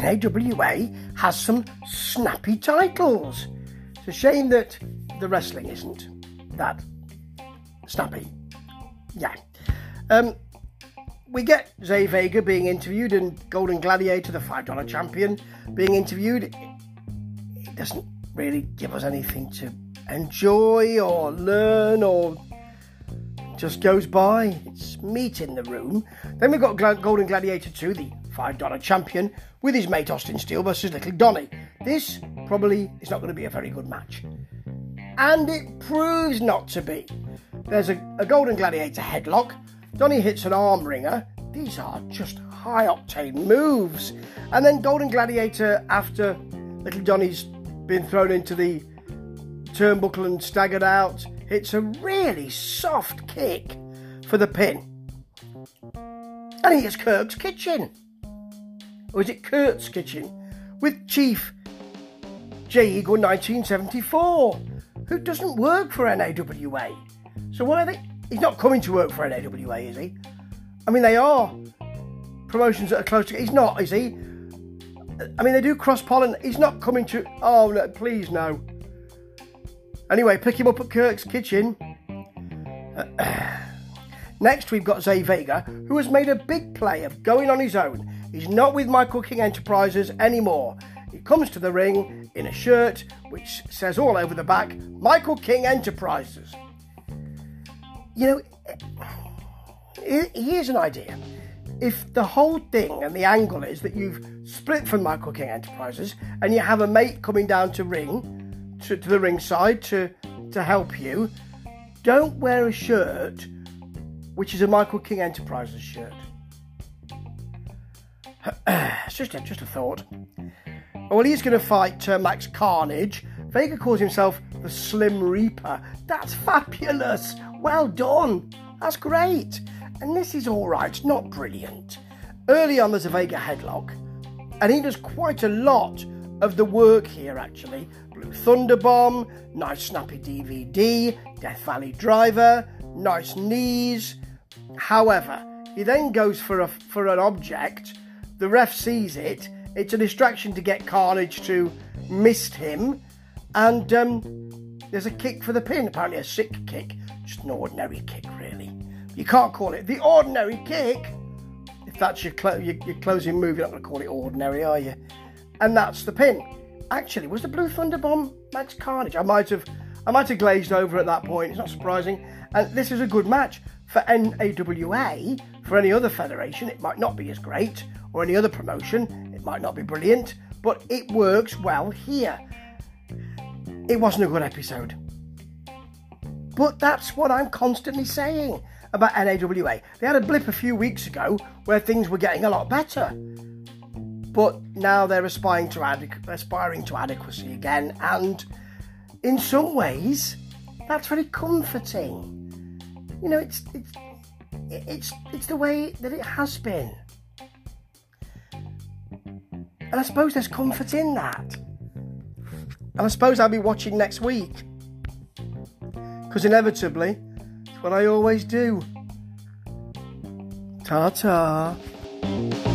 NAWA has some snappy titles. It's a shame that the wrestling isn't that snappy. Yeah. Um, we get Zay Vega being interviewed and Golden Gladiator, the $5 champion, being interviewed. It doesn't really give us anything to enjoy or learn or just goes by. It's meat in the room. Then we've got Golden Gladiator 2, the $5 champion, with his mate Austin Steele versus Little Donny. This probably is not going to be a very good match. And it proves not to be. There's a, a Golden Gladiator headlock. Donny hits an arm wringer. These are just high octane moves. And then Golden Gladiator, after Little Donny's been thrown into the turnbuckle and staggered out, hits a really soft kick for the pin. And here's Kirk's Kitchen. Or is it Kurt's Kitchen? With Chief J Eagle 1974, who doesn't work for NAWA. So why are they. He's not coming to work for NAWA, is he? I mean, they are promotions that are close to. He's not, is he? I mean, they do cross pollen. He's not coming to. Oh, no, please, no. Anyway, pick him up at Kirk's kitchen. Next, we've got Zay Vega, who has made a big play of going on his own. He's not with Michael King Enterprises anymore. He comes to the ring in a shirt which says all over the back, Michael King Enterprises. You know, here's an idea. If the whole thing and the angle is that you've split from Michael King Enterprises and you have a mate coming down to ring, to, to the ringside to to help you. Don't wear a shirt which is a Michael King Enterprises shirt. it's just a, just a thought. Well, he's going to fight uh, Max Carnage. Vega calls himself the Slim Reaper. That's fabulous. Well done. That's great. And this is all right, not brilliant. Early on, there's a Vega headlock, and he does quite a lot of the work here actually. Blue Thunder Bomb, nice snappy DVD, Death Valley Driver, nice knees. However, he then goes for a for an object. The ref sees it. It's a distraction to get Carnage to missed him, and um, there's a kick for the pin. Apparently, a sick kick, just an ordinary kick, really. You can't call it the ordinary kick. If that's your, clo- your, your closing move, you're not going to call it ordinary, are you? and that's the pin. Actually, was the Blue Thunder Bomb Max Carnage? I might have, I might have glazed over at that point. It's not surprising. And this is a good match for NAWA. For any other federation, it might not be as great, or any other promotion, it might not be brilliant, but it works well here. It wasn't a good episode. But that's what I'm constantly saying about NAWA. They had a blip a few weeks ago where things were getting a lot better but now they're aspiring to aspiring to adequacy again, and in some ways, that's very comforting. You know, it's it's it's it's the way that it has been, and I suppose there's comfort in that. And I suppose I'll be watching next week because inevitably, it's what I always do. Ta ta.